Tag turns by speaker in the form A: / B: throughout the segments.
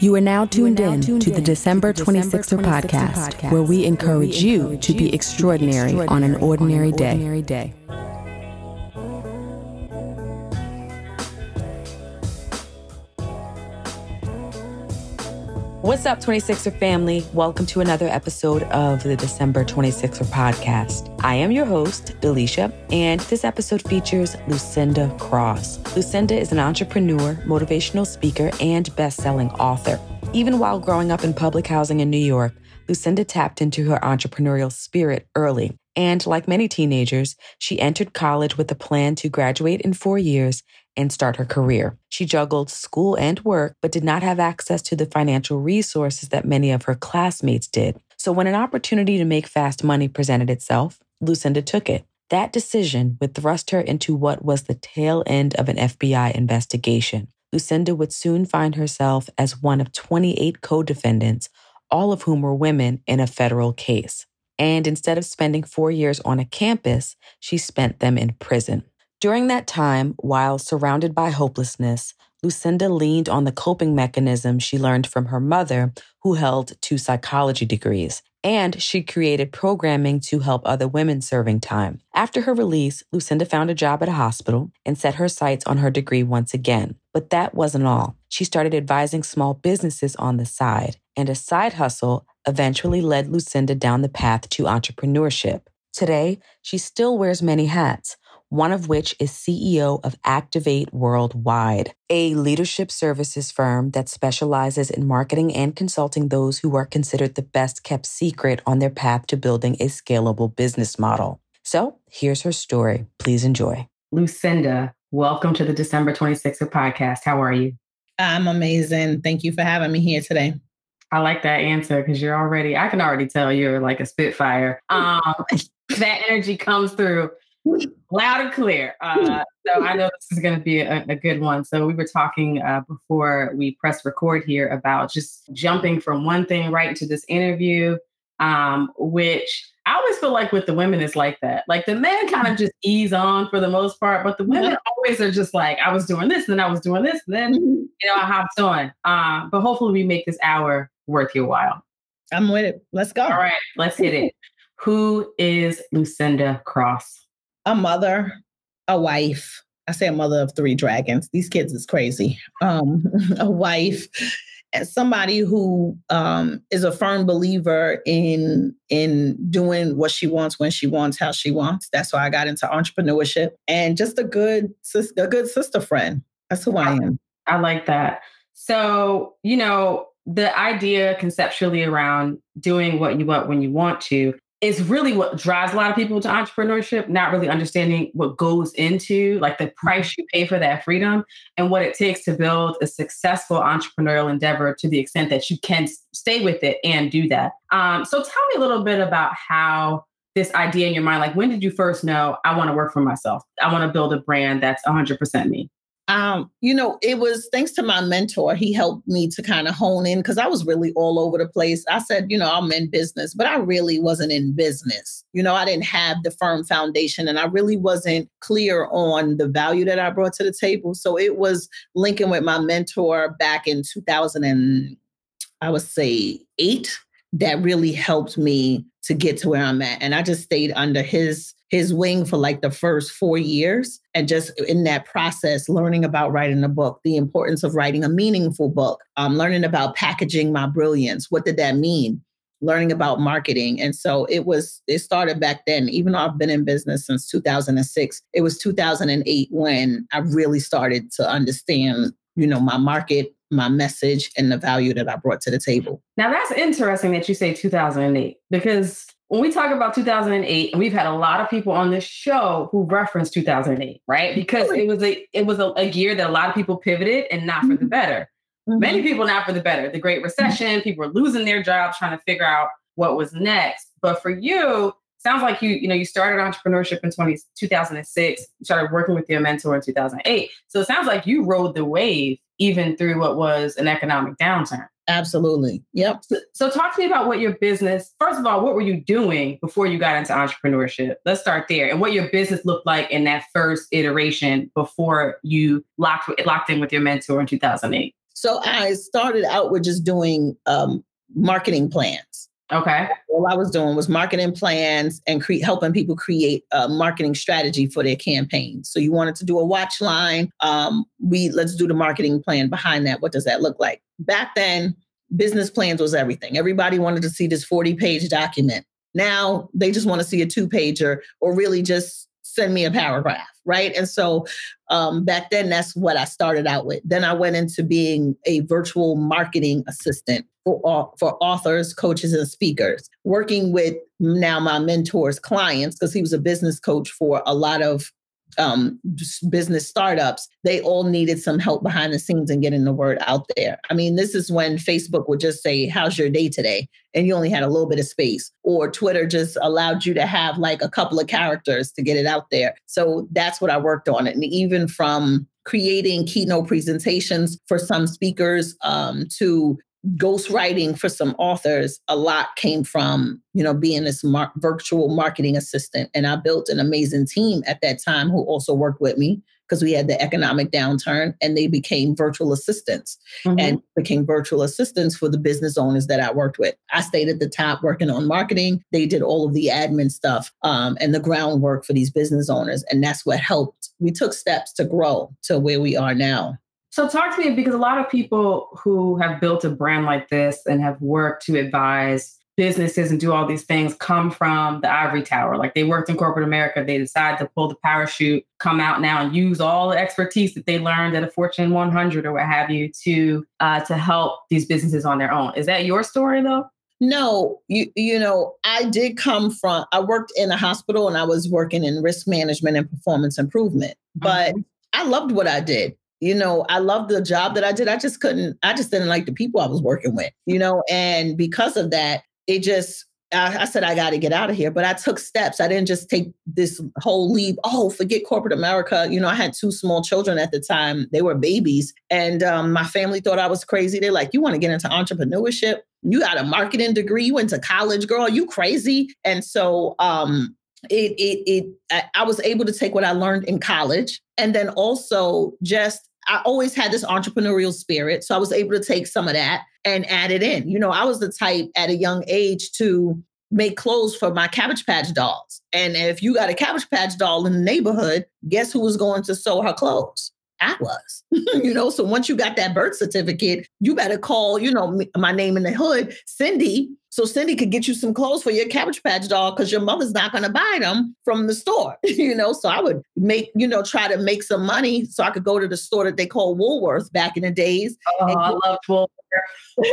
A: You are now tuned in to the December 26er podcast, where we encourage you to be extraordinary on an ordinary day.
B: What's up, 26er family? Welcome to another episode of the December 26er podcast. I am your host, Delisha, and this episode features Lucinda Cross. Lucinda is an entrepreneur, motivational speaker, and best-selling author. Even while growing up in public housing in New York, Lucinda tapped into her entrepreneurial spirit early. And like many teenagers, she entered college with a plan to graduate in four years and start her career. She juggled school and work, but did not have access to the financial resources that many of her classmates did. So when an opportunity to make fast money presented itself, Lucinda took it. That decision would thrust her into what was the tail end of an FBI investigation. Lucinda would soon find herself as one of 28 co defendants, all of whom were women in a federal case. And instead of spending four years on a campus, she spent them in prison. During that time, while surrounded by hopelessness, Lucinda leaned on the coping mechanism she learned from her mother, who held two psychology degrees, and she created programming to help other women serving time. After her release, Lucinda found a job at a hospital and set her sights on her degree once again. But that wasn't all. She started advising small businesses on the side, and a side hustle eventually led Lucinda down the path to entrepreneurship. Today, she still wears many hats one of which is CEO of Activate Worldwide, a leadership services firm that specializes in marketing and consulting those who are considered the best kept secret on their path to building a scalable business model. So here's her story. Please enjoy.
A: Lucinda, welcome to the December 26th podcast. How are you?
C: I'm amazing. Thank you for having me here today.
A: I like that answer because you're already, I can already tell you're like a spitfire. Um, that energy comes through loud and clear. Uh, so I know this is going to be a, a, good one. So we were talking uh, before we press record here about just jumping from one thing right into this interview, um, which I always feel like with the women is like that. Like the men kind of just ease on for the most part, but the women always are just like, I was doing this, and then I was doing this, and then mm-hmm. you know I hopped on. Uh, but hopefully we make this hour worth your while.
C: I'm with it. Let's go.
A: All right, let's hit it. Who is Lucinda Cross?
C: A mother, a wife. I say a mother of three dragons. These kids is crazy. Um, a wife, somebody who um, is a firm believer in in doing what she wants when she wants, how she wants. That's why I got into entrepreneurship, and just a good a good sister friend. That's who I am.
A: I like that. So you know the idea conceptually around doing what you want when you want to is really what drives a lot of people to entrepreneurship, not really understanding what goes into like the mm-hmm. price you pay for that freedom and what it takes to build a successful entrepreneurial endeavor to the extent that you can stay with it and do that. Um, so tell me a little bit about how this idea in your mind, like when did you first know I want to work for myself? I want to build a brand that's 100% me
C: um, you know, it was thanks to my mentor. He helped me to kind of hone in because I was really all over the place. I said, you know, I'm in business, but I really wasn't in business. You know, I didn't have the firm foundation and I really wasn't clear on the value that I brought to the table. So it was linking with my mentor back in 2000 and I would say eight that really helped me to get to where I'm at. And I just stayed under his his wing for like the first four years. And just in that process, learning about writing a book, the importance of writing a meaningful book, um, learning about packaging my brilliance. What did that mean? Learning about marketing. And so it was, it started back then. Even though I've been in business since 2006, it was 2008 when I really started to understand, you know, my market, my message, and the value that I brought to the table.
A: Now that's interesting that you say 2008 because when we talk about 2008 and we've had a lot of people on this show who reference 2008 right because it was a it was a, a year that a lot of people pivoted and not for the mm-hmm. better mm-hmm. many people not for the better the great recession people were losing their jobs trying to figure out what was next but for you sounds like you you know you started entrepreneurship in 20, 2006 you started working with your mentor in 2008 so it sounds like you rode the wave even through what was an economic downturn
C: Absolutely. Yep.
A: So, so, talk to me about what your business, first of all, what were you doing before you got into entrepreneurship? Let's start there. And what your business looked like in that first iteration before you locked locked in with your mentor in 2008.
C: So I started out with just doing um, marketing plans.
A: Okay.
C: All I was doing was marketing plans and cre- helping people create a marketing strategy for their campaign. So you wanted to do a watch line. Um, we let's do the marketing plan behind that. What does that look like? Back then, business plans was everything. Everybody wanted to see this 40 page document. Now they just want to see a two pager or really just send me a paragraph, right? And so um, back then, that's what I started out with. Then I went into being a virtual marketing assistant for, for authors, coaches, and speakers, working with now my mentor's clients, because he was a business coach for a lot of um, business startups, they all needed some help behind the scenes and getting the word out there. I mean, this is when Facebook would just say, How's your day today? And you only had a little bit of space, or Twitter just allowed you to have like a couple of characters to get it out there. So that's what I worked on. And even from creating keynote presentations for some speakers um, to ghostwriting for some authors a lot came from you know being this mar- virtual marketing assistant. And i built an amazing team at that time who also worked with me because we had the economic downturn and they became virtual assistants mm-hmm. and became virtual assistants for the business owners that i worked with. I stayed at the top working on marketing. They did all of the admin stuff um, and the groundwork for these business owners. And that's what helped. We took steps to grow to where we are now
A: so talk to me because a lot of people who have built a brand like this and have worked to advise businesses and do all these things come from the ivory tower. Like they worked in corporate America, they decide to pull the parachute, come out now and use all the expertise that they learned at a Fortune 100 or what have you to uh, to help these businesses on their own. Is that your story though?
C: No, you you know, I did come from I worked in a hospital and I was working in risk management and performance improvement. But mm-hmm. I loved what I did you know, I loved the job that I did. I just couldn't, I just didn't like the people I was working with, you know, and because of that, it just, I, I said, I got to get out of here. But I took steps. I didn't just take this whole leap. Oh, forget corporate America. You know, I had two small children at the time. They were babies. And um, my family thought I was crazy. They're like, you want to get into entrepreneurship? You got a marketing degree. You went to college, girl. You crazy. And so um, it, it, it, I was able to take what I learned in college and then also just I always had this entrepreneurial spirit. So I was able to take some of that and add it in. You know, I was the type at a young age to make clothes for my Cabbage Patch dolls. And if you got a Cabbage Patch doll in the neighborhood, guess who was going to sew her clothes? I was, you know. So once you got that birth certificate, you better call, you know, my name in the hood, Cindy, so Cindy could get you some clothes for your Cabbage Patch doll because your mother's not going to buy them from the store, you know. So I would make, you know, try to make some money so I could go to the store that they call Woolworth back in the days.
A: Oh, I love Woolworth.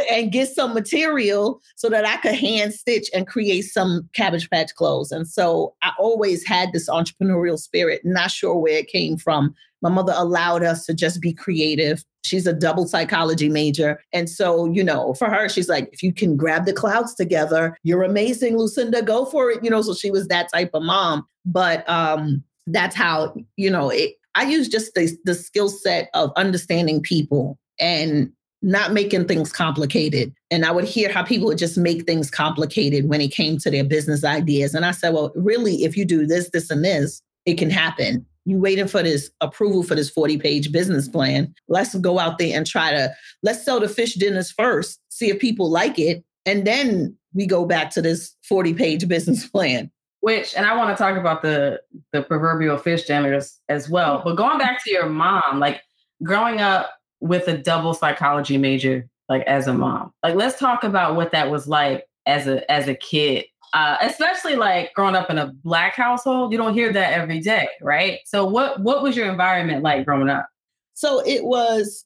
C: And get some material so that I could hand stitch and create some Cabbage Patch clothes. And so I always had this entrepreneurial spirit, not sure where it came from. My mother allowed us to just be creative She's a double psychology major. And so, you know, for her, she's like, if you can grab the clouds together, you're amazing, Lucinda, go for it. You know, so she was that type of mom. But um, that's how, you know, it, I use just the, the skill set of understanding people and not making things complicated. And I would hear how people would just make things complicated when it came to their business ideas. And I said, well, really, if you do this, this, and this, it can happen you waiting for this approval for this 40 page business plan. Let's go out there and try to let's sell the fish dinners first, see if people like it. And then we go back to this 40 page business plan.
A: Which, and I want to talk about the the proverbial fish dinners as well. But going back to your mom, like growing up with a double psychology major, like as a mom, like let's talk about what that was like as a as a kid uh, especially like growing up in a black household, you don't hear that every day, right? So what what was your environment like growing up?
C: So it was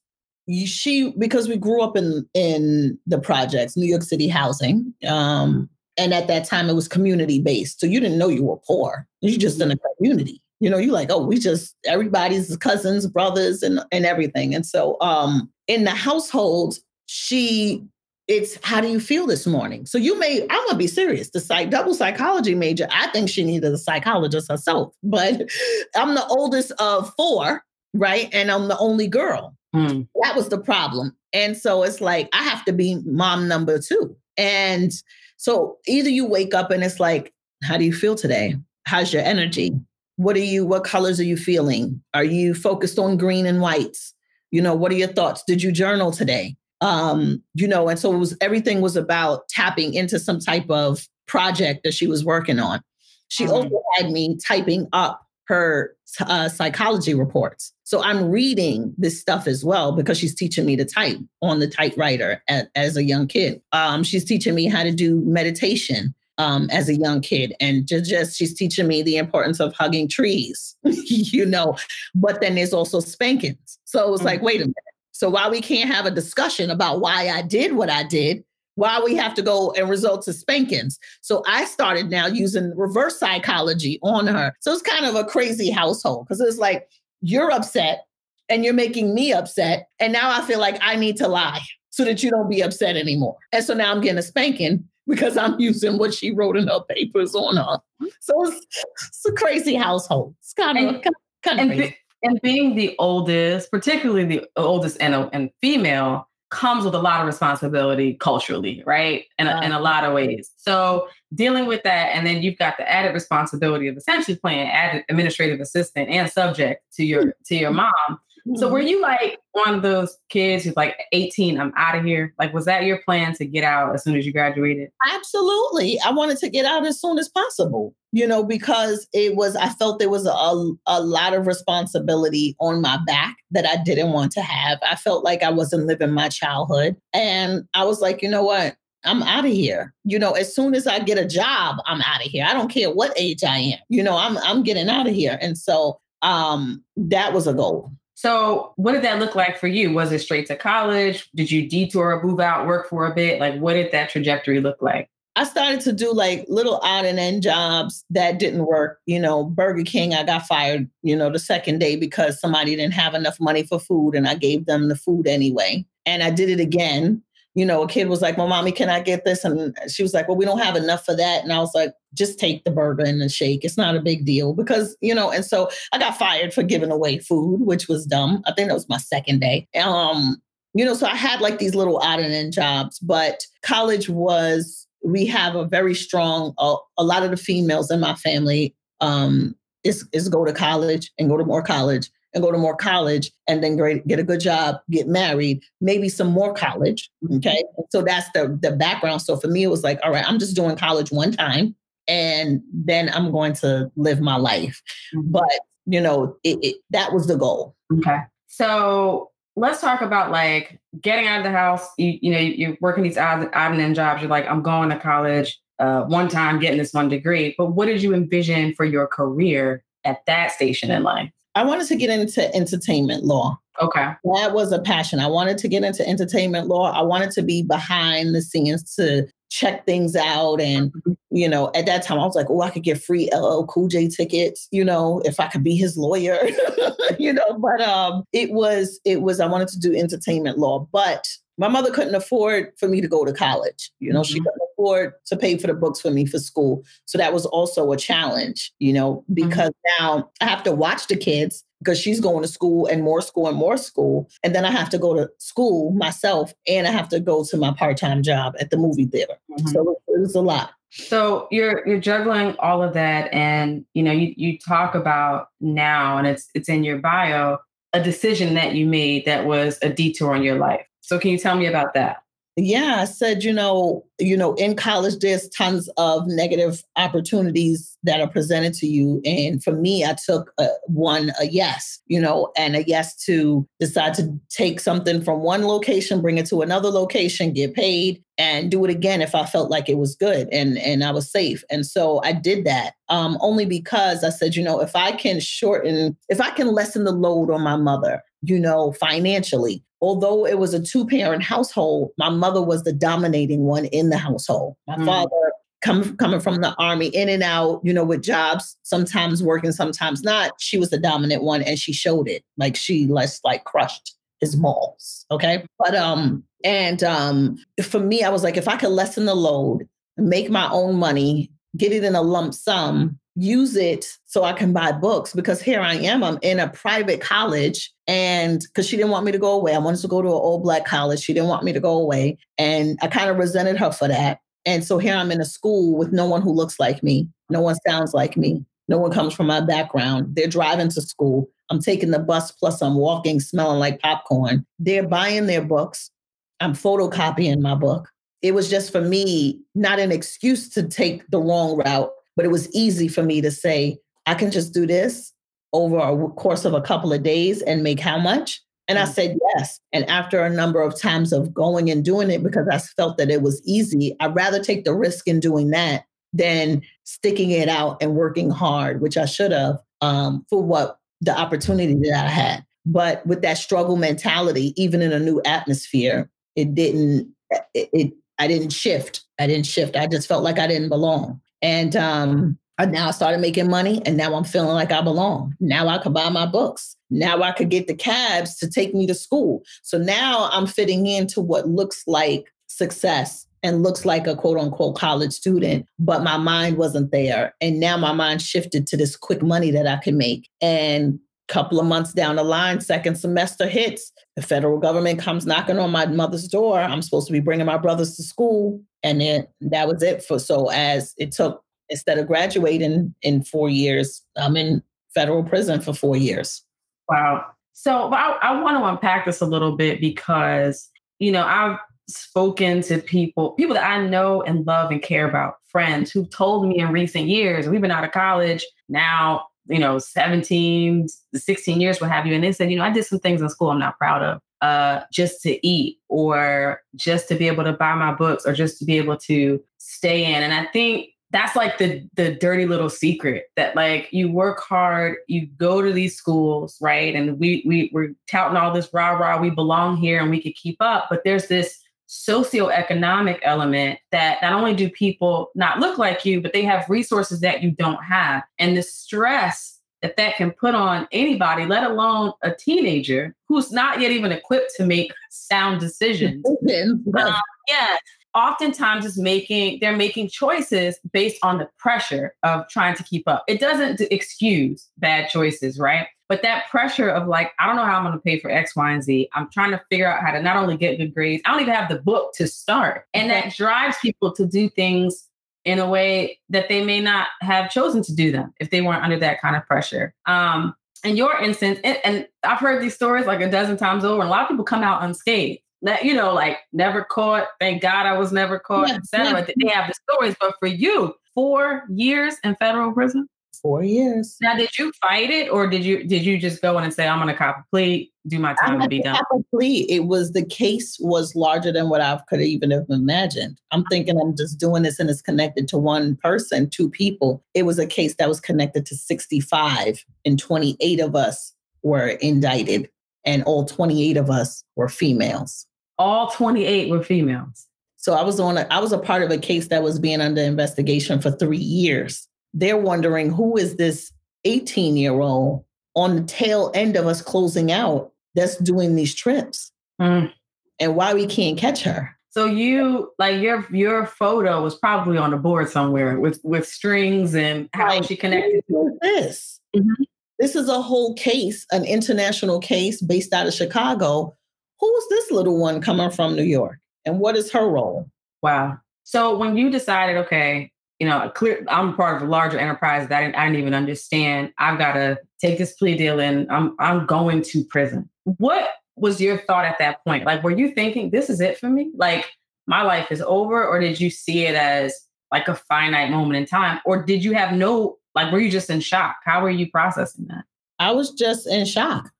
C: she because we grew up in in the projects, New York City housing. Um, and at that time it was community based. So you didn't know you were poor. You just in a community. You know, you like, oh, we just everybody's cousins, brothers, and and everything. And so um in the household, she it's how do you feel this morning? So you may, I'm gonna be serious. The psych double psychology major, I think she needed a psychologist herself, but I'm the oldest of four, right? And I'm the only girl. Mm. That was the problem. And so it's like I have to be mom number two. And so either you wake up and it's like, how do you feel today? How's your energy? What are you, what colors are you feeling? Are you focused on green and whites? You know, what are your thoughts? Did you journal today? Um, you know, and so it was everything was about tapping into some type of project that she was working on. She mm-hmm. also had me typing up her uh, psychology reports. So I'm reading this stuff as well because she's teaching me to type on the typewriter at, as a young kid. Um, she's teaching me how to do meditation um, as a young kid, and just, just she's teaching me the importance of hugging trees, you know. But then there's also spankings. So it was mm-hmm. like, wait a minute. So while we can't have a discussion about why I did what I did, why we have to go and result to spankings. So I started now using reverse psychology on her. So it's kind of a crazy household because it's like you're upset and you're making me upset. And now I feel like I need to lie so that you don't be upset anymore. And so now I'm getting a spanking because I'm using what she wrote in her papers on her. So it's, it's a crazy household. It's kind of, and, kind of, kind of
A: and,
C: crazy.
A: And being the oldest, particularly the oldest and, and female, comes with a lot of responsibility culturally, right? In a, in a lot of ways. So dealing with that, and then you've got the added responsibility of essentially playing added administrative assistant and subject to your to your hmm. mom. So were mm-hmm. you like one of those kids who's like 18, I'm out of here? Like, was that your plan to get out as soon as you graduated?
C: Absolutely. I wanted to get out as soon as possible, you know, because it was, I felt there was a, a lot of responsibility on my back that I didn't want to have. I felt like I wasn't living my childhood. And I was like, you know what? I'm out of here. You know, as soon as I get a job, I'm out of here. I don't care what age I am. You know, I'm I'm getting out of here. And so um that was a goal.
A: So, what did that look like for you? Was it straight to college? Did you detour, move out, work for a bit? Like, what did that trajectory look like?
C: I started to do like little odd and end jobs that didn't work. You know, Burger King, I got fired, you know, the second day because somebody didn't have enough money for food and I gave them the food anyway. And I did it again you know, a kid was like, Well, mommy, can I get this? And she was like, Well, we don't have enough for that. And I was like, Just take the burger and the shake. It's not a big deal because, you know, and so I got fired for giving away food, which was dumb. I think that was my second day. Um, you know, so I had like these little odd and end jobs, but college was, we have a very strong, uh, a lot of the females in my family um, is, is go to college and go to more college and go to more college and then get a good job, get married, maybe some more college. Mm-hmm. Okay. So that's the, the background. So for me, it was like, all right, I'm just doing college one time and then I'm going to live my life. Mm-hmm. But, you know, it, it, that was the goal.
A: Okay. So let's talk about like getting out of the house. You, you know, you're working these odd, odd and end jobs. You're like, I'm going to college uh, one time, getting this one degree. But what did you envision for your career at that station in life?
C: I wanted to get into entertainment law.
A: Okay.
C: That was a passion. I wanted to get into entertainment law. I wanted to be behind the scenes to check things out. And, mm-hmm. you know, at that time I was like, oh, I could get free LL Cool J tickets, you know, if I could be his lawyer, you know, but um it was, it was, I wanted to do entertainment law, but my mother couldn't afford for me to go to college. You know, mm-hmm. she afford to pay for the books for me for school. So that was also a challenge, you know, mm-hmm. because mm-hmm. now I have to watch the kids because she's going to school and more school and more school. And then I have to go to school myself and I have to go to my part-time job at the movie theater. Mm-hmm. So it was a lot.
A: So you're you're juggling all of that and you know you you talk about now and it's it's in your bio a decision that you made that was a detour in your life. So can you tell me about that?
C: Yeah, I said, you know, you know, in college there's tons of negative opportunities that are presented to you and for me I took a, one a yes, you know, and a yes to decide to take something from one location, bring it to another location, get paid and do it again if I felt like it was good and and I was safe. And so I did that. Um only because I said, you know, if I can shorten if I can lessen the load on my mother, you know, financially, although it was a two parent household, my mother was the dominating one in the household. My mm. father, coming coming from the army, in and out, you know, with jobs, sometimes working, sometimes not. She was the dominant one, and she showed it. Like she less like crushed his balls. Okay, but um, and um, for me, I was like, if I could lessen the load, make my own money, get it in a lump sum, use it so I can buy books because here I am, I'm in a private college. And because she didn't want me to go away, I wanted to go to an all black college. She didn't want me to go away. And I kind of resented her for that. And so here I'm in a school with no one who looks like me, no one sounds like me, no one comes from my background. They're driving to school. I'm taking the bus, plus I'm walking smelling like popcorn. They're buying their books. I'm photocopying my book. It was just for me, not an excuse to take the wrong route, but it was easy for me to say, I can just do this over a course of a couple of days and make how much? And I mm. said yes. And after a number of times of going and doing it because I felt that it was easy, I'd rather take the risk in doing that than sticking it out and working hard, which I should have um, for what the opportunity that I had. But with that struggle mentality, even in a new atmosphere, it didn't. It, it I didn't shift. I didn't shift. I just felt like I didn't belong. And um, I now started making money, and now I'm feeling like I belong. Now I could buy my books. Now I could get the cabs to take me to school. So now I'm fitting into what looks like success and looks like a quote unquote college student, but my mind wasn't there. And now my mind shifted to this quick money that I can make. And a couple of months down the line, second semester hits, the federal government comes knocking on my mother's door. I'm supposed to be bringing my brothers to school. And then that was it for so as it took instead of graduating in four years, I'm in federal prison for four years.
A: Wow. So I, I want to unpack this a little bit because, you know, I've spoken to people, people that I know and love and care about, friends who've told me in recent years, we've been out of college now, you know, 17, 16 years, what have you. And they said, you know, I did some things in school I'm not proud of. Uh, just to eat or just to be able to buy my books or just to be able to stay in. And I think that's like the the dirty little secret that like you work hard, you go to these schools, right? And we we we're touting all this rah rah, we belong here and we could keep up, but there's this socioeconomic element that not only do people not look like you, but they have resources that you don't have, and the stress that that can put on anybody, let alone a teenager who's not yet even equipped to make sound decisions. um, yeah, oftentimes is making they're making choices based on the pressure of trying to keep up. It doesn't excuse bad choices, right? But that pressure of like, I don't know how I'm going to pay for X, Y, and Z. I'm trying to figure out how to not only get good grades, I don't even have the book to start. And that drives people to do things in a way that they may not have chosen to do them if they weren't under that kind of pressure. Um, in your instance, and, and I've heard these stories like a dozen times over, and a lot of people come out unscathed you know, like never caught. Thank God I was never caught, yeah, etc. Yeah. They have the stories, but for you, four years in federal prison.
C: Four years.
A: Now, did you fight it, or did you did you just go in and say, "I'm going to cop a plea, do my time, and be done"?
C: Cop a plea. It was the case was larger than what I could even have imagined. I'm thinking I'm just doing this, and it's connected to one person, two people. It was a case that was connected to 65, and 28 of us were indicted, and all 28 of us were females
A: all 28 were females.
C: So I was on a, I was a part of a case that was being under investigation for 3 years. They're wondering who is this 18-year-old on the tail end of us closing out that's doing these trips. Mm. And why we can't catch her.
A: So you like your your photo was probably on the board somewhere with with strings and how she connected
C: to this. Mm-hmm. This is a whole case, an international case based out of Chicago who's this little one coming from New York? And what is her role?
A: Wow. So when you decided, okay, you know, clear, I'm part of a larger enterprise that I didn't, I didn't even understand. I've got to take this plea deal and I'm I'm going to prison. What was your thought at that point? Like, were you thinking this is it for me? Like, my life is over, or did you see it as like a finite moment in time, or did you have no like? Were you just in shock? How were you processing that?
C: I was just in shock.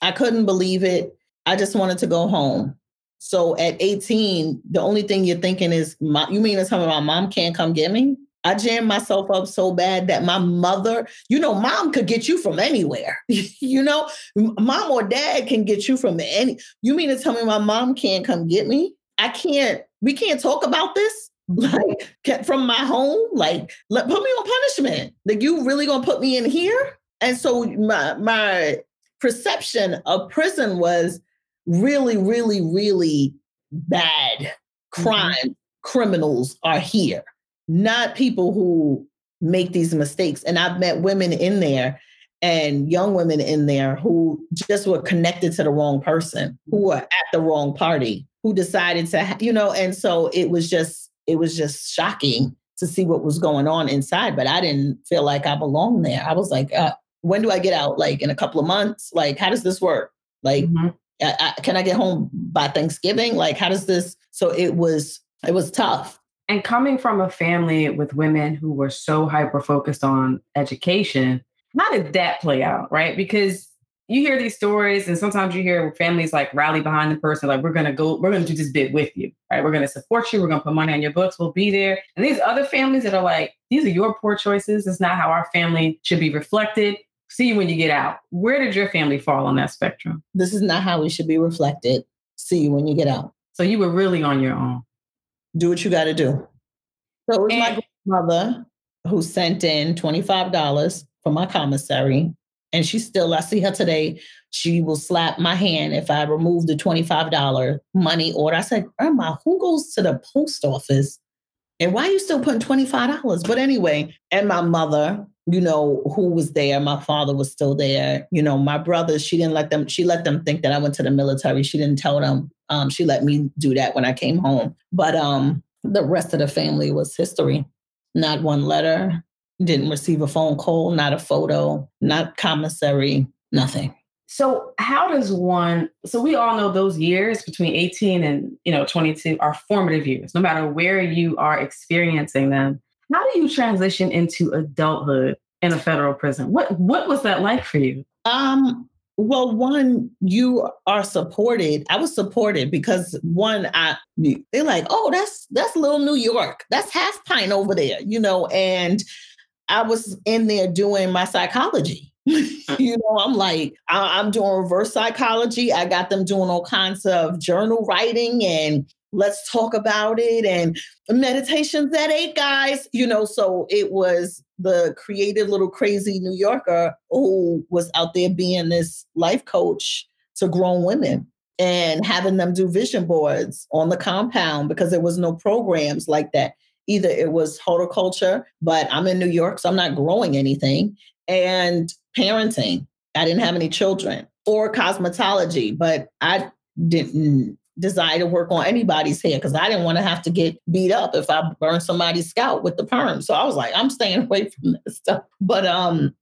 C: I couldn't believe it. I just wanted to go home. So at 18, the only thing you're thinking is, you mean to tell me my mom can't come get me? I jammed myself up so bad that my mother, you know, mom could get you from anywhere. you know, mom or dad can get you from any. You mean to tell me my mom can't come get me? I can't, we can't talk about this like from my home. Like, let, put me on punishment. Like, you really gonna put me in here? And so my my perception of prison was really, really, really bad mm-hmm. crime mm-hmm. criminals are here, not people who make these mistakes. And I've met women in there and young women in there who just were connected to the wrong person, who were at the wrong party, who decided to, you know, and so it was just, it was just shocking to see what was going on inside. But I didn't feel like I belonged there. I was like, uh, when do I get out? Like in a couple of months? Like, how does this work? Like, mm-hmm. I, can I get home by Thanksgiving? Like, how does this? So it was, it was tough.
A: And coming from a family with women who were so hyper focused on education, how did that play out? Right. Because you hear these stories and sometimes you hear families like rally behind the person like we're to go we're to do this bit with you right we're to support you we're to put money on your books we'll be there and these other families that are like these are your poor choices it's not how our family should be reflected see you when you get out where did your family fall on that spectrum
C: this is not how we should be reflected see you when you get out
A: so you were really on your own
C: do what you got to do so it was and- my grandmother who sent in $25 for my commissary and she still, I see her today. She will slap my hand if I remove the $25 money order. I said, Grandma, who goes to the post office? And why are you still putting $25? But anyway, and my mother, you know, who was there. My father was still there. You know, my brothers, she didn't let them, she let them think that I went to the military. She didn't tell them. Um, she let me do that when I came home. But um, the rest of the family was history. Not one letter, didn't receive a phone call, not a photo, not commissary, nothing.
A: So how does one so we all know those years between 18 and you know 22 are formative years no matter where you are experiencing them. How do you transition into adulthood in a federal prison? What what was that like for you?
C: Um well, one, you are supported. I was supported because one, I they're like, oh, that's that's little New York. That's half pint over there, you know, and I was in there doing my psychology. you know, I'm like, I- I'm doing reverse psychology. I got them doing all kinds of journal writing and let's talk about it and meditations at eight guys you know so it was the creative little crazy new yorker who was out there being this life coach to grown women and having them do vision boards on the compound because there was no programs like that either it was horticulture, but I'm in New York, so I'm not growing anything, and parenting. I didn't have any children or cosmetology, but I didn't desire to work on anybody's hair because I didn't want to have to get beat up if I burned somebody's scalp with the perm. So I was like, I'm staying away from this stuff. But um,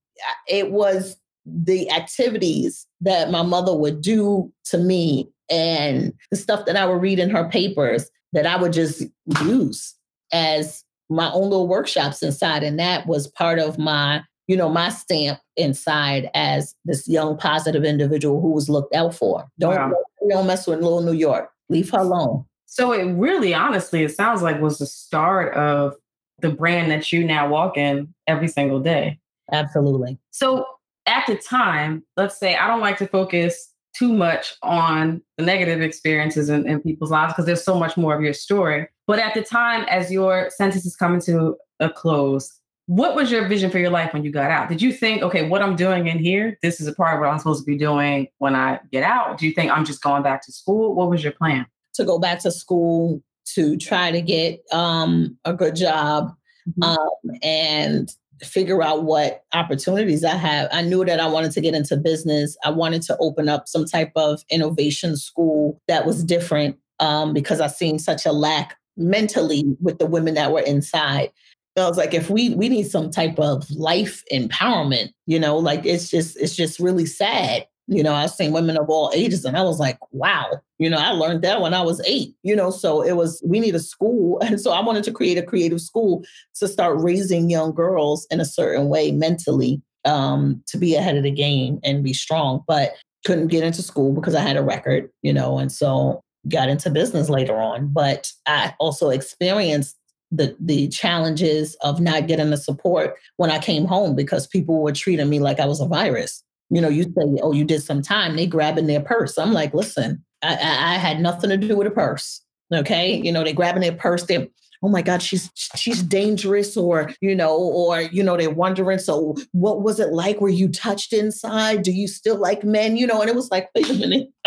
C: it was the activities that my mother would do to me and the stuff that I would read in her papers that I would just use as my own little workshops inside. And that was part of my, you know, my stamp inside as this young positive individual who was looked out for. Don't, wow. Don't mess with little New York. Leave her alone.
A: So it really honestly, it sounds like was the start of the brand that you now walk in every single day.
C: Absolutely.
A: So at the time, let's say I don't like to focus too much on the negative experiences in, in people's lives because there's so much more of your story. But at the time, as your sentence is coming to a close, what was your vision for your life when you got out? Did you think, okay, what I'm doing in here, this is a part of what I'm supposed to be doing when I get out? Do you think I'm just going back to school? What was your plan?
C: To go back to school to try to get um, a good job mm-hmm. um, and figure out what opportunities I have. I knew that I wanted to get into business. I wanted to open up some type of innovation school that was different um, because I seen such a lack mentally with the women that were inside. I was like, if we we need some type of life empowerment, you know, like it's just it's just really sad you know, I've seen women of all ages, and I was like, wow, you know, I learned that when I was eight, you know, so it was, we need a school. And so I wanted to create a creative school to start raising young girls in a certain way mentally um, to be ahead of the game and be strong, but couldn't get into school because I had a record, you know, and so got into business later on. But I also experienced the the challenges of not getting the support when I came home because people were treating me like I was a virus you know, you say, oh, you did some time, they grabbing their purse. I'm like, listen, I, I, I had nothing to do with a purse. Okay. You know, they grabbing their purse, they oh my God, she's she's dangerous, or you know, or you know, they're wondering, so what was it like? Were you touched inside? Do you still like men? You know, and it was like, wait a minute,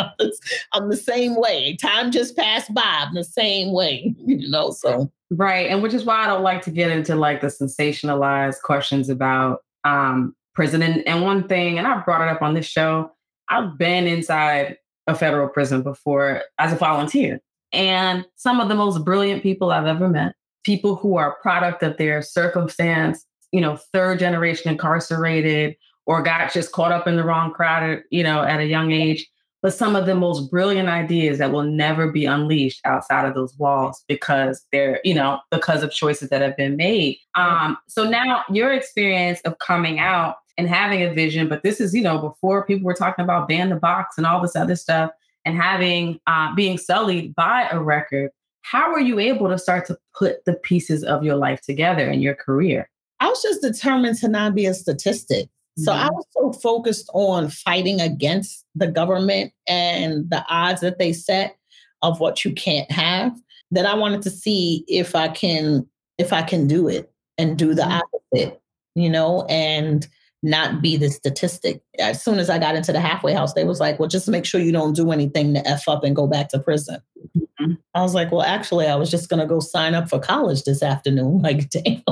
C: I'm the same way. Time just passed by. I'm the same way, you know. So
A: right, and which is why I don't like to get into like the sensationalized questions about um prison. And, and one thing, and I've brought it up on this show, I've been inside a federal prison before as a volunteer. And some of the most brilliant people I've ever met, people who are a product of their circumstance, you know, third generation incarcerated or got just caught up in the wrong crowd, you know, at a young age. But some of the most brilliant ideas that will never be unleashed outside of those walls because they're, you know, because of choices that have been made. Um, so now your experience of coming out and having a vision, but this is, you know, before people were talking about ban the box and all this other stuff and having uh, being sullied by a record. How were you able to start to put the pieces of your life together in your career?
C: I was just determined to not be a statistic. So I mm-hmm. was so focused on fighting against the government and the odds that they set of what you can't have that I wanted to see if I can if I can do it and do the mm-hmm. opposite, you know, and not be the statistic. As soon as I got into the halfway house, they was like, well, just make sure you don't do anything to F up and go back to prison. Mm-hmm. I was like, well, actually, I was just going to go sign up for college this afternoon. Like, damn.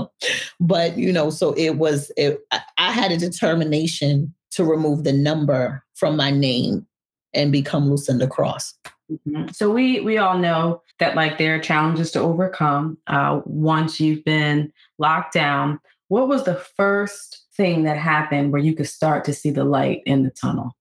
C: But, you know, so it was, it, I had a determination to remove the number from my name and become Lucinda Cross.
A: Mm-hmm. So we we all know that like there are challenges to overcome uh, once you've been locked down. What was the first thing that happened where you could start to see the light in the tunnel?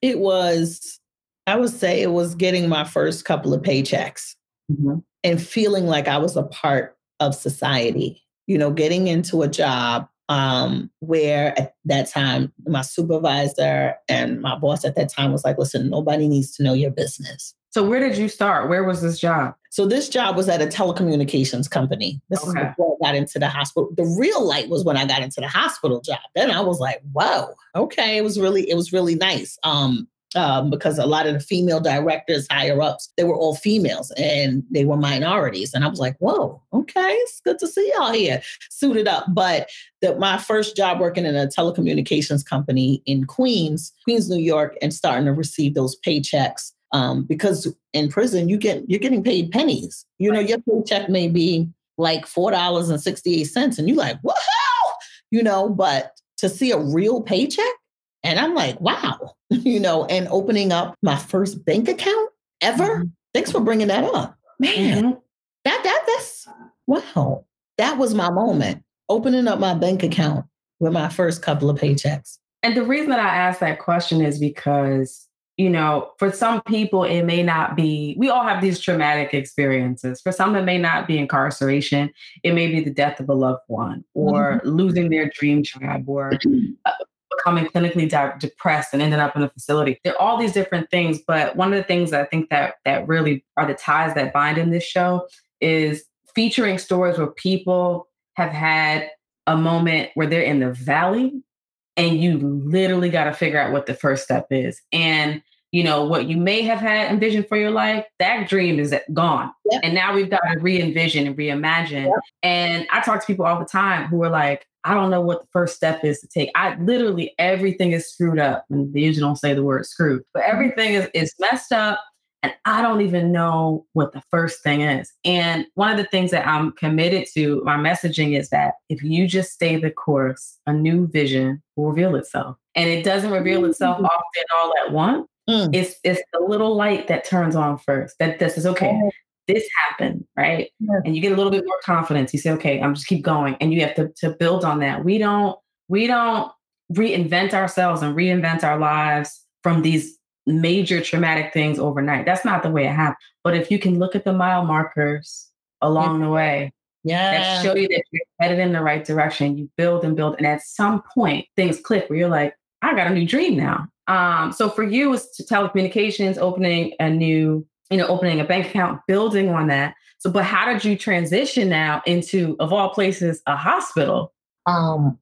C: It was, I would say, it was getting my first couple of paychecks mm-hmm. and feeling like I was a part of society. You know, getting into a job um, where at that time my supervisor and my boss at that time was like, listen, nobody needs to know your business.
A: So where did you start? Where was this job?
C: So this job was at a telecommunications company. This okay. is before I got into the hospital. The real light was when I got into the hospital job. Then I was like, "Whoa, okay." It was really, it was really nice. Um, um, because a lot of the female directors, higher ups, they were all females and they were minorities. And I was like, whoa, okay, it's good to see y'all here, suited up. But the, my first job working in a telecommunications company in Queens, Queens, New York, and starting to receive those paychecks um, because in prison you get you're getting paid pennies. You know, your paycheck may be like four dollars and sixty eight cents, and you're like, "Whoa!" You know, but to see a real paycheck, and I'm like, "Wow!" You know, and opening up my first bank account ever. Mm-hmm. Thanks for bringing that up, man. Mm-hmm. That that that's wow. That was my moment. Opening up my bank account with my first couple of paychecks.
A: And the reason that I asked that question is because you know, for some people, it may not be, we all have these traumatic experiences. For some, it may not be incarceration. It may be the death of a loved one or mm-hmm. losing their dream job or uh, becoming clinically de- depressed and ending up in a facility. There are all these different things. But one of the things that I think that, that really are the ties that bind in this show is featuring stories where people have had a moment where they're in the valley and you literally got to figure out what the first step is. And you know what you may have had envisioned for your life, that dream is gone. Yep. And now we've got to re-envision and reimagine. Yep. And I talk to people all the time who are like, I don't know what the first step is to take. I literally everything is screwed up. And they usually don't say the word screwed, but mm-hmm. everything is, is messed up. And I don't even know what the first thing is. And one of the things that I'm committed to, my messaging is that if you just stay the course, a new vision will reveal itself. And it doesn't reveal itself mm-hmm. often all at once. Mm. It's it's the little light that turns on first. That this is okay. Oh. This happened, right? Yeah. And you get a little bit more confidence. You say, okay, I'm just keep going. And you have to to build on that. We don't we don't reinvent ourselves and reinvent our lives from these major traumatic things overnight. That's not the way it happened. But if you can look at the mile markers along the way, yeah, that show you that you're headed in the right direction, you build and build. And at some point, things click where you're like, I got a new dream now. Um, so for you, it's telecommunications, opening a new, you know, opening a bank account, building on that. So, but how did you transition now into, of all places, a hospital?
C: Um,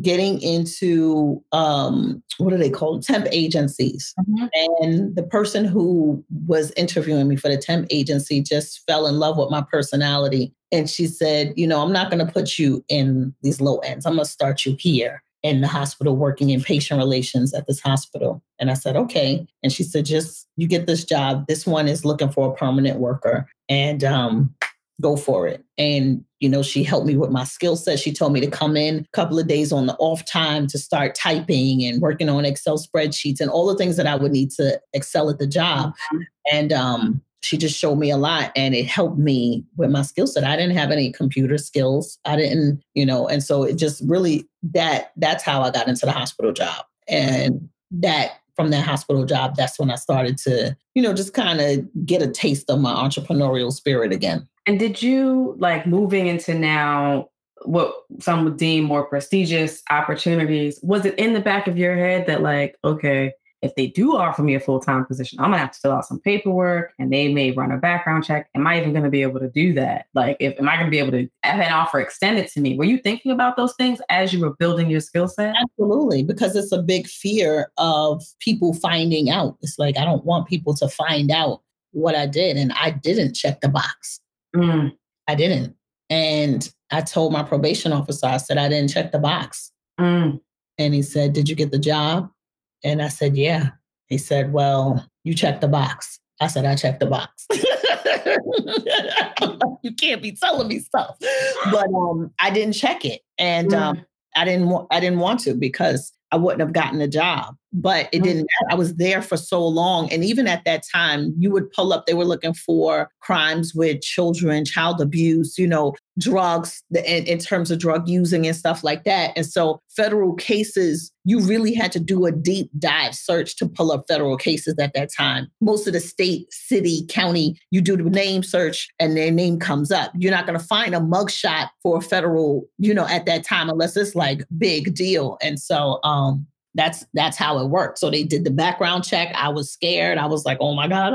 C: getting into um, what are they called temp agencies mm-hmm. and the person who was interviewing me for the temp agency just fell in love with my personality and she said you know i'm not going to put you in these low ends i'm going to start you here in the hospital working in patient relations at this hospital. And I said, okay. And she said, just you get this job. This one is looking for a permanent worker and um, go for it. And, you know, she helped me with my skill set. She told me to come in a couple of days on the off time to start typing and working on Excel spreadsheets and all the things that I would need to excel at the job. Mm-hmm. And um, she just showed me a lot and it helped me with my skill set. I didn't have any computer skills. I didn't, you know, and so it just really that that's how I got into the hospital job. And that from that hospital job, that's when I started to, you know, just kind of get a taste of my entrepreneurial spirit again.
A: And did you like moving into now what some would deem more prestigious opportunities? Was it in the back of your head that like, okay, if they do offer me a full time position, I'm gonna have to fill out some paperwork and they may run a background check. Am I even gonna be able to do that? Like, if am I gonna be able to have an offer extended to me? Were you thinking about those things as you were building your skill set?
C: Absolutely, because it's a big fear of people finding out. It's like I don't want people to find out what I did, and I didn't check the box. Mm. I didn't, and I told my probation officer, I said I didn't check the box, mm. and he said, "Did you get the job?" And I said, Yeah. He said, Well, you checked the box. I said, I checked the box. you can't be telling me stuff. But um, I didn't check it. And um, mm. I didn't want I didn't want to because I wouldn't have gotten a job. But it didn't matter. I was there for so long. And even at that time, you would pull up, they were looking for crimes with children, child abuse, you know, drugs in, in terms of drug using and stuff like that. And so federal cases, you really had to do a deep dive search to pull up federal cases at that time. Most of the state, city, county, you do the name search and their name comes up. You're not going to find a mugshot for a federal, you know, at that time unless it's like big deal. And so um that's that's how it worked. So they did the background check. I was scared. I was like, oh my God.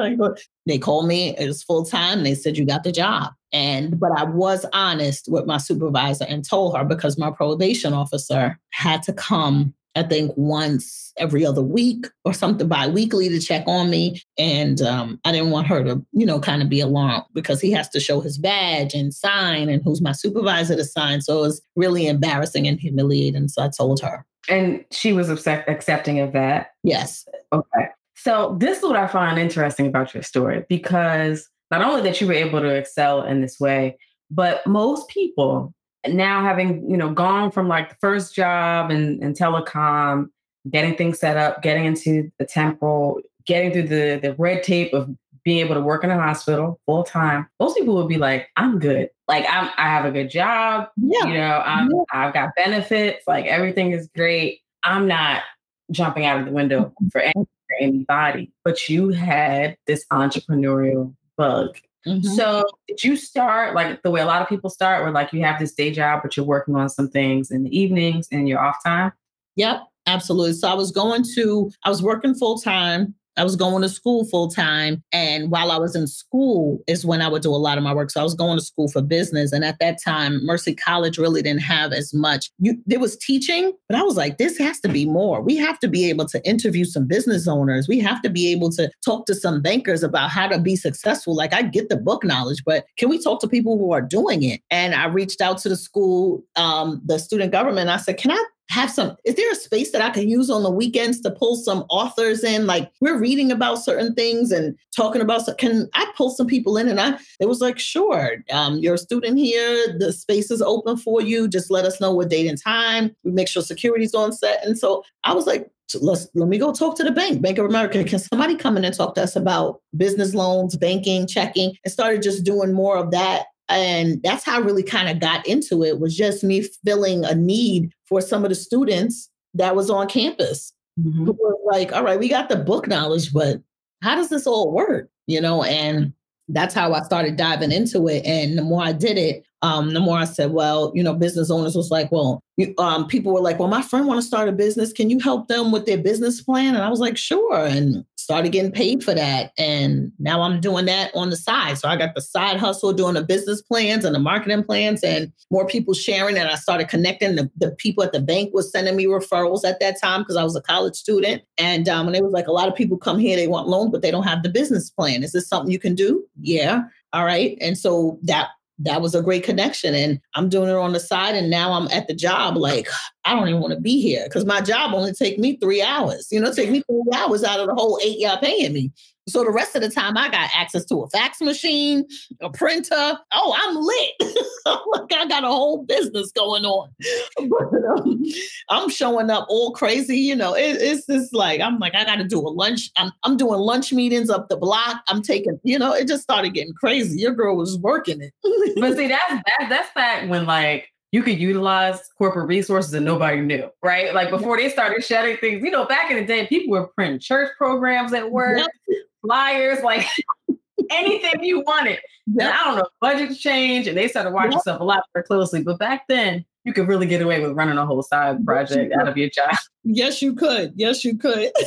C: They called me, it was full time. They said, you got the job. And but I was honest with my supervisor and told her because my probation officer had to come, I think, once every other week or something bi-weekly to check on me. And um, I didn't want her to, you know, kind of be alarmed because he has to show his badge and sign and who's my supervisor to sign. So it was really embarrassing and humiliating. So I told her.
A: And she was accept- accepting of that.
C: Yes.
A: Okay. So this is what I find interesting about your story because not only that you were able to excel in this way, but most people now having, you know, gone from like the first job and in, in telecom, getting things set up, getting into the temporal, getting through the the red tape of being able to work in a hospital full time, most people would be like, I'm good. Like I'm I have a good job. Yeah. You know, I'm yeah. I've got benefits, like everything is great. I'm not jumping out of the window for, any, for anybody. But you had this entrepreneurial bug. Mm-hmm. So did you start like the way a lot of people start, where like you have this day job, but you're working on some things in the evenings and your off time?
C: Yep, absolutely. So I was going to, I was working full time I was going to school full time. And while I was in school is when I would do a lot of my work. So I was going to school for business. And at that time, Mercy College really didn't have as much. You, there was teaching, but I was like, this has to be more. We have to be able to interview some business owners. We have to be able to talk to some bankers about how to be successful. Like I get the book knowledge, but can we talk to people who are doing it? And I reached out to the school, um, the student government. I said, can I have some is there a space that i can use on the weekends to pull some authors in? Like we're reading about certain things and talking about can i pull some people in? And i it was like sure um, you're a student here the space is open for you. Just let us know what date and time. We make sure security's on set. And so i was like let's let me go talk to the bank bank of america. Can somebody come in and talk to us about business loans banking checking? And started just doing more of that and that's how I really kind of got into it was just me filling a need for some of the students that was on campus mm-hmm. who were like, all right, we got the book knowledge, but how does this all work? You know, and that's how I started diving into it. And the more I did it, um, the more I said, well, you know, business owners was like, well, you, um, people were like, well, my friend want to start a business. Can you help them with their business plan? And I was like, sure. And started getting paid for that. And now I'm doing that on the side. So I got the side hustle doing the business plans and the marketing plans and more people sharing. And I started connecting. The, the people at the bank was sending me referrals at that time because I was a college student. And um, and it was like a lot of people come here, they want loans, but they don't have the business plan. Is this something you can do? Yeah. All right. And so that that was a great connection. And I'm doing it on the side. And now I'm at the job, like, I don't even want to be here because my job only take me three hours. You know, take me three hours out of the whole eight y'all paying me. So the rest of the time, I got access to a fax machine, a printer. Oh, I'm lit. like I got a whole business going on. But um, I'm showing up all crazy. You know, it, it's just like I'm like I got to do a lunch. I'm I'm doing lunch meetings up the block. I'm taking. You know, it just started getting crazy. Your girl was working it.
A: but see, that's that, that's that when like you could utilize corporate resources and nobody knew, right? Like before they started shutting things, you know, back in the day, people were printing church programs at work, yep. Flyers, like anything you wanted. Yep. I don't know, budgets change and they started watching yep. stuff a lot more closely. But back then, you could really get away with running a whole side project out of your job.
C: Yes, you could. Yes, you could.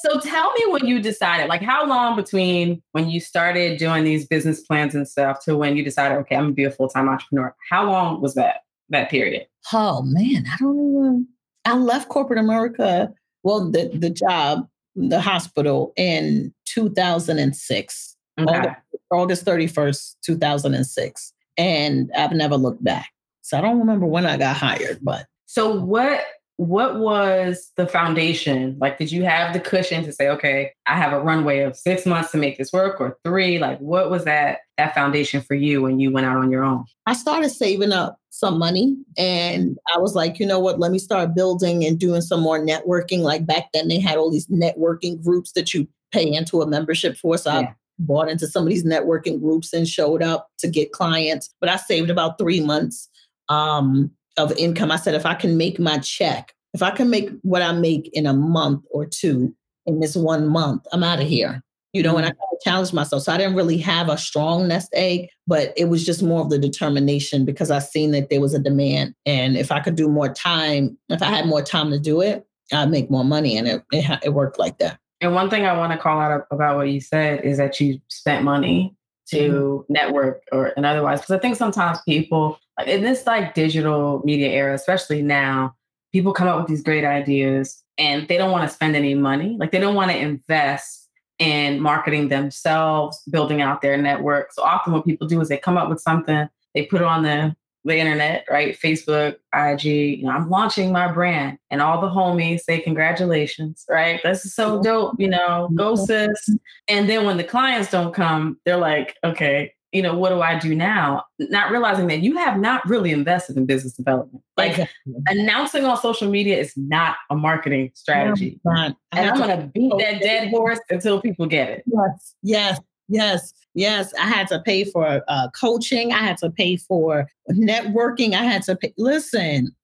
A: So tell me when you decided, like how long between when you started doing these business plans and stuff to when you decided, okay, I'm gonna be a full-time entrepreneur. How long was that that period?
C: Oh man, I don't even I left corporate America, well, the the job, the hospital in 2006. Okay. August, August 31st, 2006. And I've never looked back. So I don't remember when I got hired, but
A: so what what was the foundation? Like, did you have the cushion to say, okay, I have a runway of six months to make this work or three? Like, what was that that foundation for you when you went out on your own?
C: I started saving up some money and I was like, you know what, let me start building and doing some more networking. Like back then they had all these networking groups that you pay into a membership for. So yeah. I bought into some of these networking groups and showed up to get clients. But I saved about three months. Um, of income. I said, if I can make my check, if I can make what I make in a month or two in this one month, I'm out of here. You know, and I mm-hmm. kind of challenged myself. So I didn't really have a strong nest egg, but it was just more of the determination because I seen that there was a demand. And if I could do more time, if I had more time to do it, I'd make more money. And it, it, it worked like that.
A: And one thing I want to call out about what you said is that you spent money to mm-hmm. network or and otherwise because i think sometimes people like in this like digital media era especially now people come up with these great ideas and they don't want to spend any money like they don't want to invest in marketing themselves building out their network so often what people do is they come up with something they put it on the the internet, right? Facebook, IG, you know, I'm launching my brand and all the homies say congratulations, right? This is so dope, you know, go sis. And then when the clients don't come, they're like, okay, you know, what do I do now? Not realizing that you have not really invested in business development. Like announcing on social media is not a marketing strategy. and I'm going to beat that dead horse until people get it.
C: Yes. Yes. Yes, yes. I had to pay for uh, coaching. I had to pay for networking. I had to pay. Listen,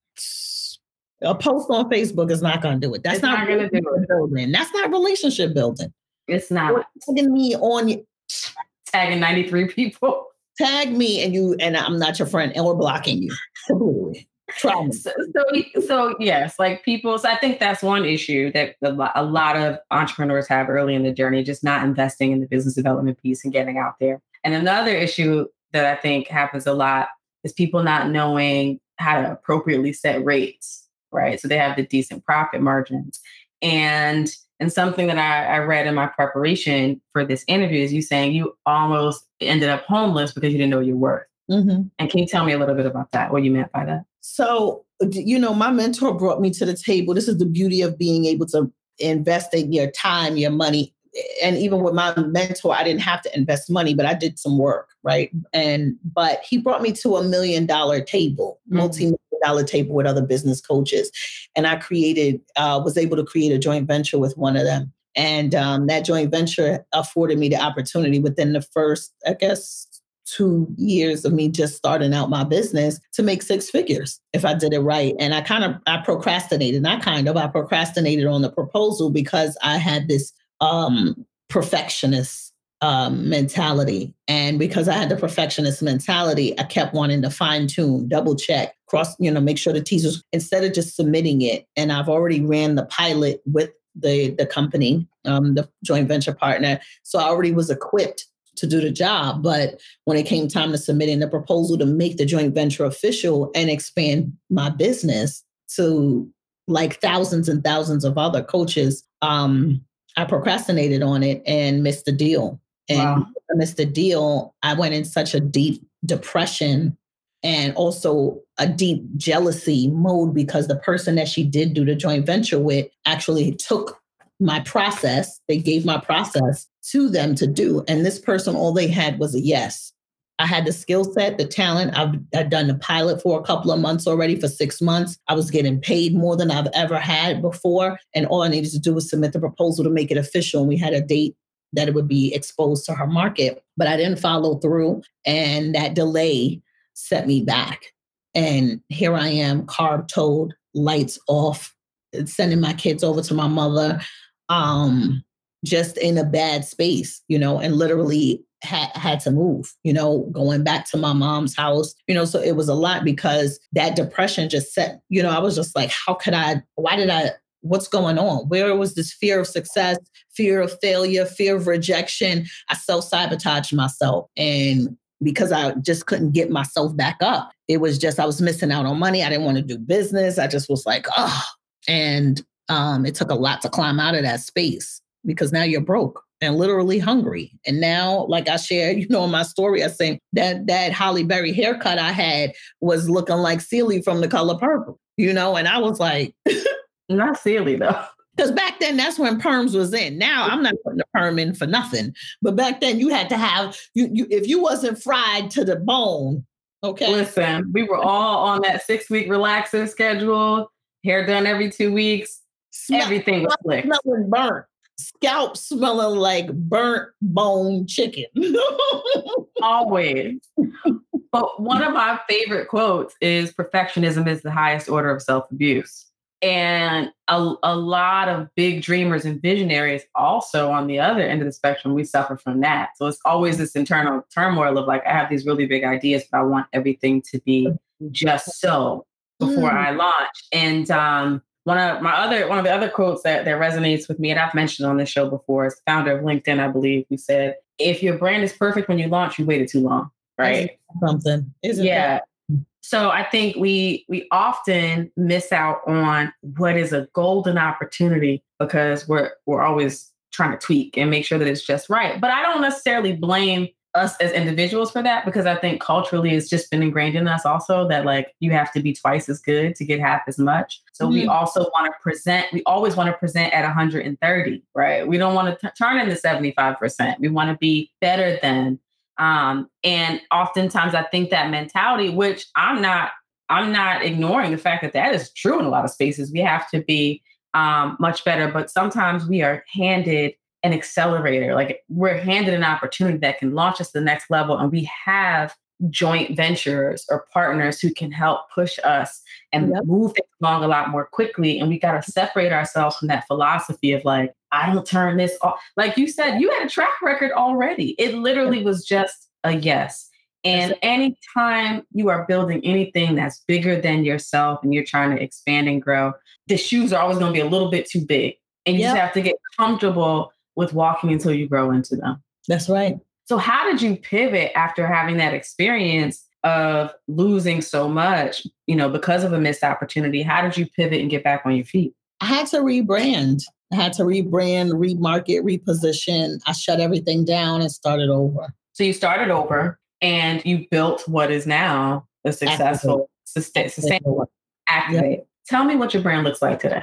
C: a post on Facebook is not going to do it. That's it's not, not going to do it. Building. That's not relationship building.
A: It's not.
C: tagging me on
A: tagging 93 people.
C: Tag me and you and I'm not your friend and we're blocking you. Completely.
A: So, so, so, yes, like people. So I think that's one issue that a lot of entrepreneurs have early in the journey, just not investing in the business development piece and getting out there. And another issue that I think happens a lot is people not knowing how to appropriately set rates, right? So they have the decent profit margins. And and something that I, I read in my preparation for this interview is you saying you almost ended up homeless because you didn't know your worth. Mm-hmm. And can you tell me a little bit about that? What you meant by that?
C: So, you know, my mentor brought me to the table. This is the beauty of being able to invest in your time, your money. And even with my mentor, I didn't have to invest money, but I did some work, right? And but he brought me to a million dollar table, mm-hmm. multi-million dollar table with other business coaches. And I created, uh, was able to create a joint venture with one of them. And um, that joint venture afforded me the opportunity within the first, I guess, two years of me just starting out my business to make six figures if I did it right. And I kind of I procrastinated, not kind of, I procrastinated on the proposal because I had this um perfectionist um, mentality. And because I had the perfectionist mentality, I kept wanting to fine tune, double check, cross, you know, make sure the teasers instead of just submitting it. And I've already ran the pilot with the the company, um, the joint venture partner. So I already was equipped to do the job. But when it came time to submitting the proposal to make the joint venture official and expand my business to like thousands and thousands of other coaches, um, I procrastinated on it and missed the deal. And wow. I missed the deal. I went in such a deep depression and also a deep jealousy mode because the person that she did do the joint venture with actually took my process. They gave my process to them to do. And this person, all they had was a yes. I had the skill set, the talent. I've, I've done the pilot for a couple of months already, for six months. I was getting paid more than I've ever had before. And all I needed to do was submit the proposal to make it official. And we had a date that it would be exposed to her market. But I didn't follow through. And that delay set me back. And here I am, carb told, lights off, sending my kids over to my mother, um, just in a bad space, you know, and literally had had to move, you know, going back to my mom's house, you know, so it was a lot because that depression just set, you know, I was just like, how could I, why did I, what's going on? Where was this fear of success, fear of failure, fear of rejection? I self sabotaged myself. And because I just couldn't get myself back up, it was just, I was missing out on money. I didn't want to do business. I just was like, oh, and um, it took a lot to climb out of that space because now you're broke and literally hungry. And now, like I shared, you know, in my story, I say that that Halle Berry haircut I had was looking like Celie from the color purple, you know, and I was like,
A: not Celie though.
C: Because back then, that's when perms was in. Now I'm not putting a perm in for nothing. But back then, you had to have you. you if you wasn't fried to the bone, okay.
A: Listen, we were all on that six week relaxer schedule. Hair done every two weeks. Smell, Everything was slick.
C: Smelling burnt scalp smelling like burnt bone chicken.
A: Always. But one of my favorite quotes is perfectionism is the highest order of self abuse. And a, a lot of big dreamers and visionaries also on the other end of the spectrum, we suffer from that. So it's always this internal turmoil of like, I have these really big ideas, but I want everything to be just so before mm. I launch. And um, one of my other one of the other quotes that, that resonates with me, and I've mentioned on this show before, is founder of LinkedIn, I believe, who said, if your brand is perfect when you launch, you waited too long. Right.
C: Something. Isn't
A: yeah. That? So I think we we often miss out on what is a golden opportunity because we're we're always trying to tweak and make sure that it's just right. But I don't necessarily blame us as individuals for that because I think culturally it's just been ingrained in us also that like you have to be twice as good to get half as much. So mm-hmm. we also want to present, we always want to present at 130, right? We don't want to turn into 75%. We want to be better than. Um, and oftentimes I think that mentality, which I'm not, I'm not ignoring the fact that that is true in a lot of spaces. We have to be um, much better, but sometimes we are handed an accelerator. Like we're handed an opportunity that can launch us to the next level, and we have joint ventures or partners who can help push us and yep. move things along a lot more quickly. And we got to separate ourselves from that philosophy of like, I don't turn this off. Like you said, you had a track record already. It literally was just a yes. And anytime you are building anything that's bigger than yourself and you're trying to expand and grow, the shoes are always going to be a little bit too big. And you yep. just have to get comfortable with walking until you grow into them.
C: That's right.
A: So, how did you pivot after having that experience of losing so much, you know, because of a missed opportunity? How did you pivot and get back on your feet?
C: I had to rebrand. I had to rebrand, remarket, reposition. I shut everything down and started over.
A: So, you started over and you built what is now a successful, sustainable, activate. Yep. Tell me what your brand looks like today.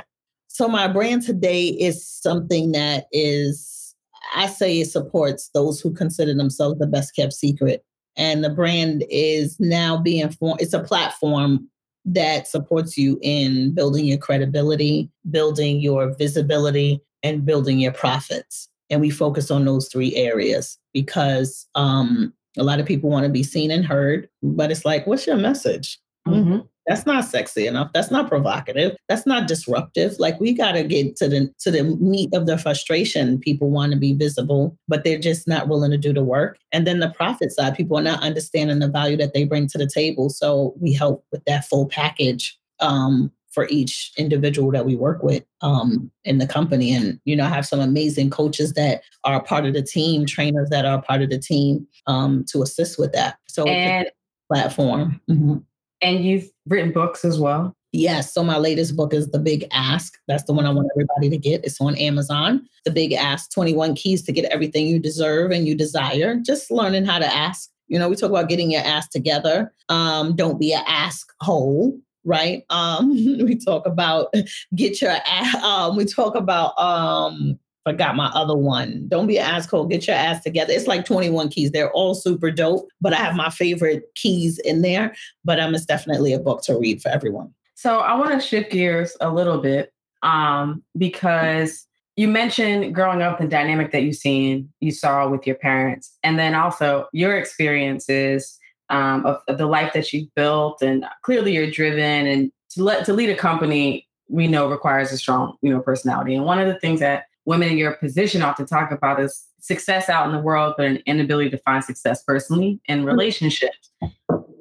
C: So my brand today is something that is, I say it supports those who consider themselves the best kept secret. And the brand is now being formed, it's a platform that supports you in building your credibility, building your visibility, and building your profits. And we focus on those three areas because um, a lot of people want to be seen and heard, but it's like, what's your message? Mm-hmm. That's not sexy enough. That's not provocative. That's not disruptive. Like we got to get to the to the meat of the frustration. People want to be visible, but they're just not willing to do the work. And then the profit side, people are not understanding the value that they bring to the table. So we help with that full package um, for each individual that we work with um, in the company. And, you know, I have some amazing coaches that are part of the team, trainers that are part of the team um, to assist with that. So and platform. Mm-hmm.
A: And you've written books as well?
C: Yes. So my latest book is The Big Ask. That's the one I want everybody to get. It's on Amazon. The Big Ask 21 Keys to Get Everything You Deserve and You Desire. Just learning how to ask. You know, we talk about getting your ass together. Um, don't be an ask hole. right? Um, we talk about get your ass. um, we talk about um forgot my other one. Don't be an asshole. Get your ass together. It's like 21 keys. They're all super dope, but I have my favorite keys in there. But um, it's definitely a book to read for everyone.
A: So I want to shift gears a little bit um, because you mentioned growing up the dynamic that you've seen, you saw with your parents, and then also your experiences um, of, of the life that you've built, and clearly you're driven. And to let to lead a company, we know requires a strong, you know, personality. And one of the things that women in your position often talk about is success out in the world, but an inability to find success personally in mm-hmm. relationships.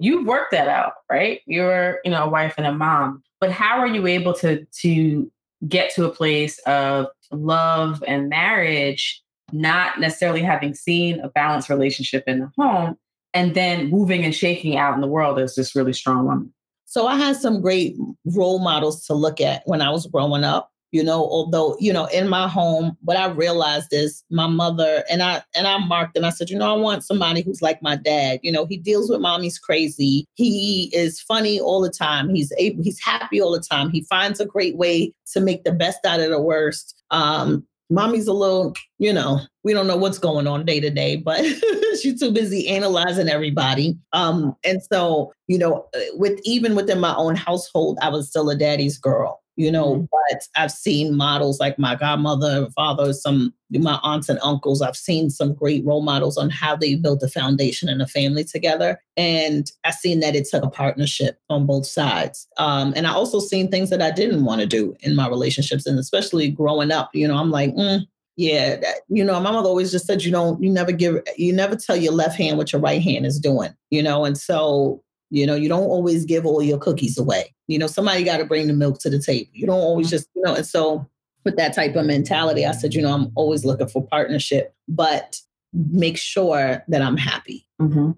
A: You've worked that out, right? You're, you know, a wife and a mom. But how are you able to to get to a place of love and marriage, not necessarily having seen a balanced relationship in the home, and then moving and shaking out in the world as this really strong woman?
C: So I had some great role models to look at when I was growing up you know although you know in my home what i realized is my mother and i and i marked and i said you know i want somebody who's like my dad. You know he deals with mommy's crazy. He is funny all the time. He's able he's happy all the time. He finds a great way to make the best out of the worst. Um mommy's a little you know we don't know what's going on day to day but she's too busy analyzing everybody. Um and so you know with even within my own household i was still a daddy's girl you know, mm-hmm. but I've seen models like my godmother, father, some my aunts and uncles. I've seen some great role models on how they built a foundation and a family together. And I've seen that it took a partnership on both sides. Um, and I also seen things that I didn't want to do in my relationships. And especially growing up, you know, I'm like, mm, yeah, that, you know, my mother always just said, you don't, you never give, you never tell your left hand what your right hand is doing, you know, and so you know, you don't always give all your cookies away. You know, somebody got to bring the milk to the table. You don't always mm-hmm. just, you know, and so with that type of mentality, I said, you know, I'm always looking for partnership, but make sure that I'm happy. Mm-hmm.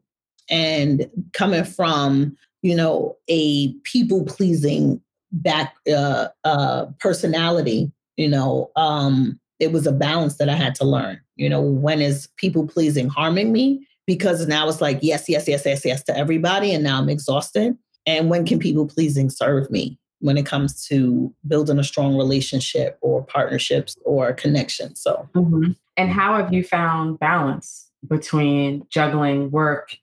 C: And coming from, you know, a people pleasing back uh, uh, personality, you know, um, it was a balance that I had to learn. You know, when is people pleasing harming me because now it's like yes, yes, yes, yes, yes to everybody, and now I'm exhausted. And when can people pleasing serve me when it comes to building a strong relationship or partnerships or connection? So,
A: mm-hmm. and how have you found balance between juggling work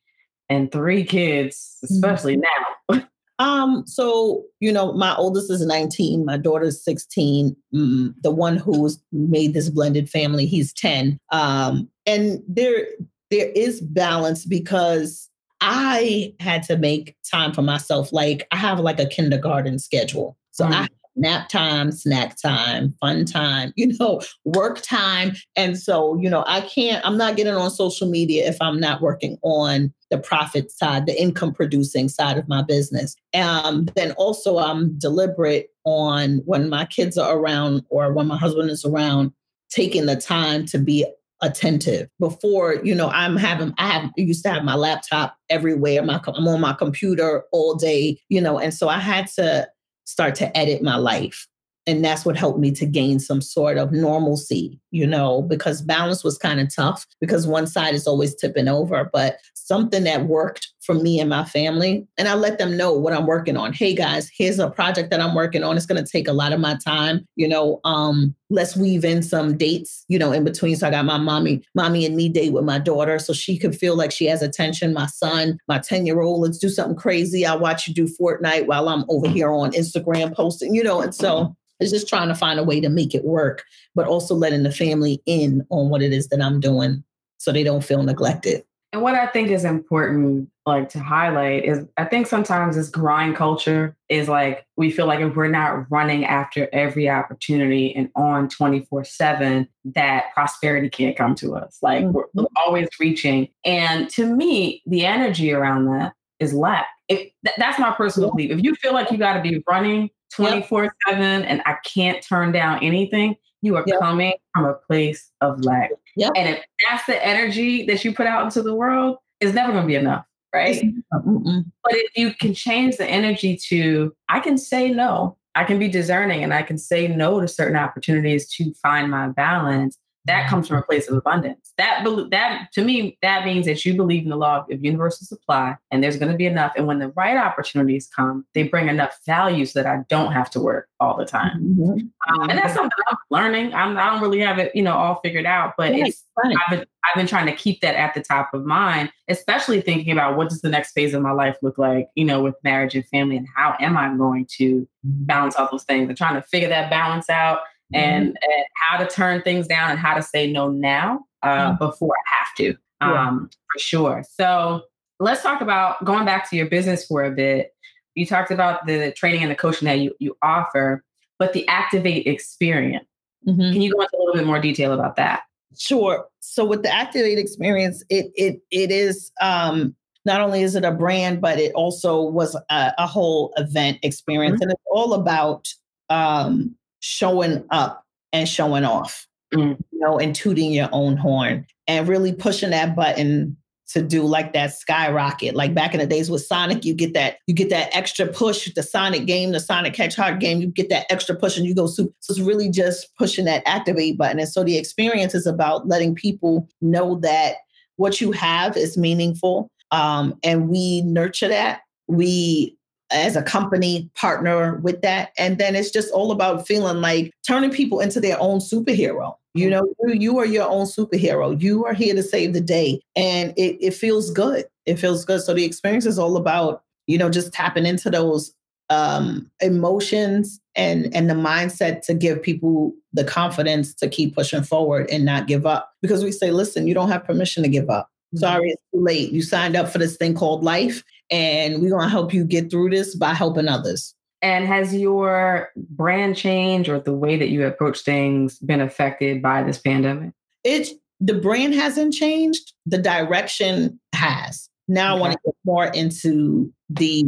A: and three kids, especially mm-hmm. now?
C: Um, so you know, my oldest is 19, my daughter's 16. Mm, the one who's made this blended family, he's 10. Um, and there there is balance because I had to make time for myself. Like I have like a kindergarten schedule. So mm. I nap time, snack time, fun time, you know, work time. And so, you know, I can't, I'm not getting on social media if I'm not working on the profit side, the income producing side of my business. Um, then also I'm deliberate on when my kids are around or when my husband is around, taking the time to be attentive. Before you know i'm having i have used to have my laptop everywhere my i'm on my computer all day you know and so i had to start to edit my life. And that's what helped me to gain some sort of normalcy you know because balance was kind of tough because one side is always tipping over but something that worked for me and my family and i let them know what i'm working on. Hey guys here's a project that i'm working on. It's going to take a lot of my time you know um let's weave in some dates you know in between. So i got my mommy mommy and me date with my daughter so she could feel like she has attention. My son my 10 year old let's do something crazy. I'll watch you do fortnite while i'm over here on instagram posting you know and so it's just trying to find a way to make it work, but also letting the family in on what it is that I'm doing so they don't feel neglected.
A: And what I think is important, like to highlight, is I think sometimes this grind culture is like we feel like if we're not running after every opportunity and on 24 7, that prosperity can't come to us. Like mm-hmm. we're always reaching. And to me, the energy around that is lack. If, th- that's my personal belief. If you feel like you got to be running 24 7 and I can't turn down anything, you are yep. coming from a place of lack. Yep. And if that's the energy that you put out into the world, it's never going to be enough. Right. Uh, mm-mm. But if you can change the energy to, I can say no, I can be discerning and I can say no to certain opportunities to find my balance, that comes from a place of abundance. That that to me, that means that you believe in the law of universal supply, and there's going to be enough. And when the right opportunities come, they bring enough value so that I don't have to work all the time. Mm-hmm. Um, and that's something I'm learning. I'm, I don't really have it, you know, all figured out, but right. it's I've been, I've been trying to keep that at the top of mind, especially thinking about what does the next phase of my life look like, you know, with marriage and family, and how am I going to mm-hmm. balance all those things? And trying to figure that balance out and, mm-hmm. and how to turn things down and how to say no now uh, mm-hmm. before I have to, um, yeah. for sure. So let's talk about going back to your business for a bit. You talked about the training and the coaching that you, you offer, but the Activate experience. Mm-hmm. Can you go into a little bit more detail about that?
C: Sure. So with the Activate experience, it it it is um, not only is it a brand, but it also was a, a whole event experience, mm-hmm. and it's all about um, showing up and showing off, mm. you know, and tooting your own horn and really pushing that button to do like that skyrocket. Like back in the days with Sonic, you get that you get that extra push. The Sonic game, the Sonic Hedgehog game, you get that extra push and you go super. So it's really just pushing that activate button. And so the experience is about letting people know that what you have is meaningful, um, and we nurture that. We as a company partner with that. And then it's just all about feeling like turning people into their own superhero. You mm-hmm. know, you, you are your own superhero. You are here to save the day. And it, it feels good. It feels good. So the experience is all about, you know, just tapping into those um, emotions and and the mindset to give people the confidence to keep pushing forward and not give up. Because we say, listen, you don't have permission to give up. Mm-hmm. Sorry, it's too late. You signed up for this thing called life, and we're going to help you get through this by helping others.
A: And has your brand change or the way that you approach things been affected by this pandemic?
C: It's the brand hasn't changed. The direction has. Now okay. I want to get more into the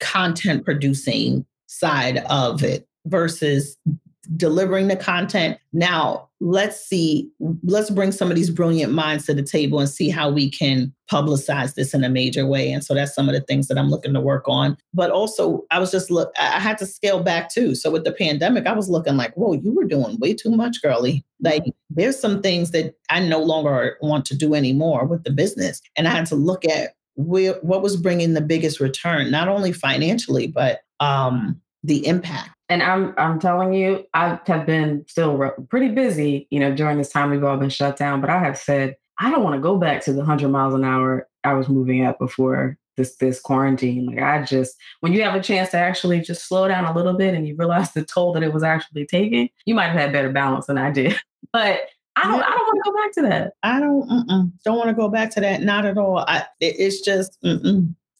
C: content producing side of it versus delivering the content. Now, let's see, let's bring some of these brilliant minds to the table and see how we can publicize this in a major way. And so that's some of the things that I'm looking to work on. But also, I was just look, I had to scale back too. So with the pandemic, I was looking like, whoa, you were doing way too much, girly. Like there's some things that I no longer want to do anymore with the business. And I had to look at where, what was bringing the biggest return, not only financially, but um, the impact
A: and I'm I'm telling you, I have been still pretty busy, you know, during this time we've all been shut down. But I have said I don't want to go back to the hundred miles an hour I was moving at before this this quarantine. Like I just when you have a chance to actually just slow down a little bit and you realize the toll that it was actually taking, you might have had better balance than I did. But I don't. I don't want to go back to that.
C: I don't. Don't want to go back to that. Not at all. I, it, it's just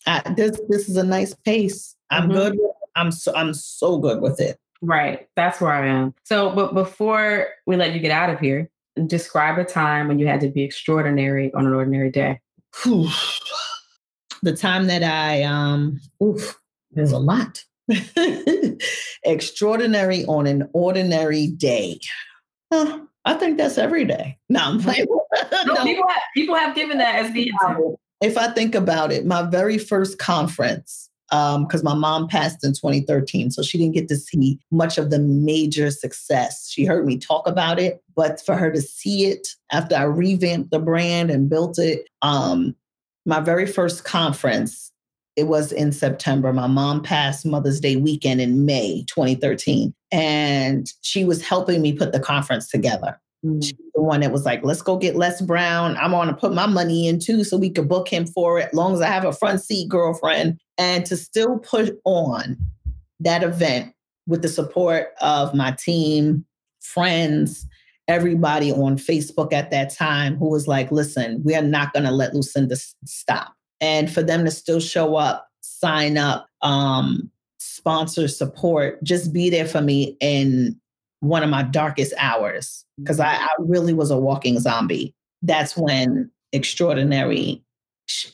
C: I, this. This is a nice pace. I'm mm-hmm. good with I'm so I'm so good with it.
A: Right. That's where I am. So, but before we let you get out of here, describe a time when you had to be extraordinary on an ordinary day.
C: the time that I um oof, there's a lot. extraordinary on an ordinary day. Huh, I think that's every day. No, I'm playing.
A: no, no. People, have, people have given that as the.
C: If I think about it, my very first conference because um, my mom passed in 2013. So she didn't get to see much of the major success. She heard me talk about it, but for her to see it after I revamped the brand and built it, um, my very first conference, it was in September. My mom passed Mother's Day weekend in May 2013. And she was helping me put the conference together. Mm. The one that was like, let's go get Les Brown. I'm going to put my money in too so we could book him for it, long as I have a front seat girlfriend. And to still put on that event with the support of my team, friends, everybody on Facebook at that time who was like, listen, we are not going to let Lucinda stop. And for them to still show up, sign up, um, sponsor support, just be there for me in one of my darkest hours because I, mm-hmm. I, really was a walking zombie. That's when Extraordinary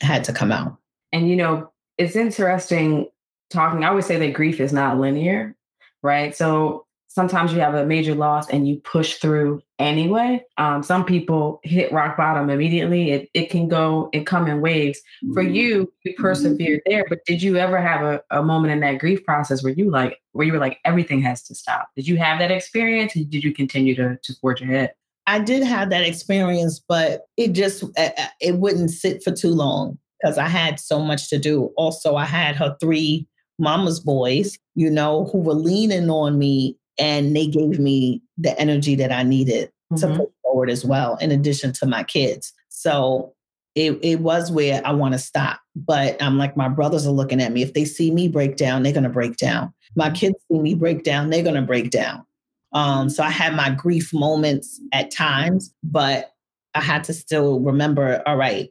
C: had to come out.
A: And, you know, it's interesting talking. I always say that grief is not linear, right? So sometimes you have a major loss and you push through anyway. Um, some people hit rock bottom immediately. It, it can go and come in waves. For mm-hmm. you, you persevered there, but did you ever have a, a moment in that grief process where you like where you were like everything has to stop? Did you have that experience? did you continue to to forge ahead?
C: I did have that experience, but it just it wouldn't sit for too long because I had so much to do. Also, I had her three mama's boys, you know, who were leaning on me and they gave me the energy that I needed mm-hmm. to put forward as well, in addition to my kids. So it, it was where I want to stop. But I'm like, my brothers are looking at me. If they see me break down, they're going to break down. My kids see me break down, they're going to break down. Um, so I had my grief moments at times, but I had to still remember all right,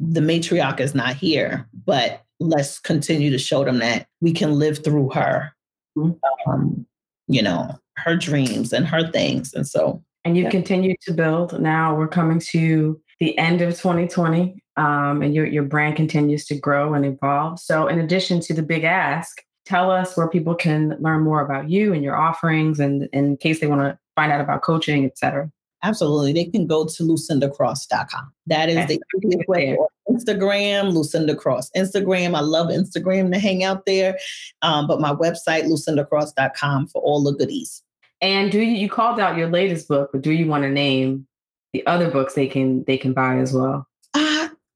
C: the matriarch is not here, but let's continue to show them that we can live through her, mm-hmm. um, you know, her dreams and her things. And so.
A: And you yeah. continue to build. Now we're coming to the end of 2020, um, and your, your brand continues to grow and evolve. So, in addition to the big ask, tell us where people can learn more about you and your offerings, and, and in case they want to find out about coaching, et cetera.
C: Absolutely. They can go to lucindacross.com. That is the easiest way. Instagram, Lucinda Cross. Instagram, I love Instagram to hang out there. Um, but my website, lucindacross.com for all the goodies.
A: And do you, you called out your latest book, but do you want to name the other books they can they can buy as well?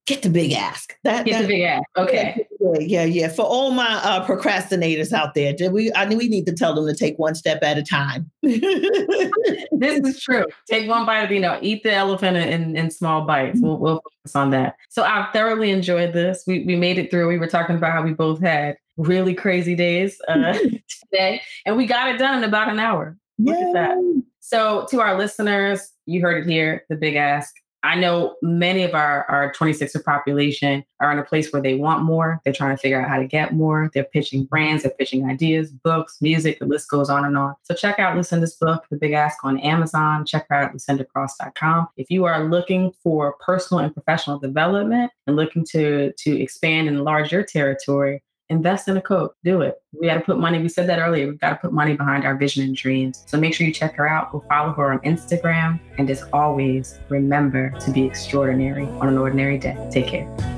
C: Get the big ask.
A: That, get that, the big ask. Okay.
C: Yeah, yeah, yeah. For all my uh, procrastinators out there, we I we need to tell them to take one step at a time.
A: this is true. Take one bite of you know, eat the elephant in, in small bites. We'll, we'll focus on that. So I thoroughly enjoyed this. We we made it through. We were talking about how we both had really crazy days uh, today, and we got it done in about an hour. Look Yay. at that. So, to our listeners, you heard it here the big ask. I know many of our, our 26er population are in a place where they want more. They're trying to figure out how to get more. They're pitching brands, they're pitching ideas, books, music, the list goes on and on. So check out Lucinda's book, The Big Ask, on Amazon. Check her out at lucindacross.com. If you are looking for personal and professional development and looking to, to expand and enlarge your territory, invest in a coach. Do it. We got to put money. We said that earlier. We've got to put money behind our vision and dreams. So make sure you check her out. Go follow her on Instagram. And as always, remember to be extraordinary on an ordinary day. Take care.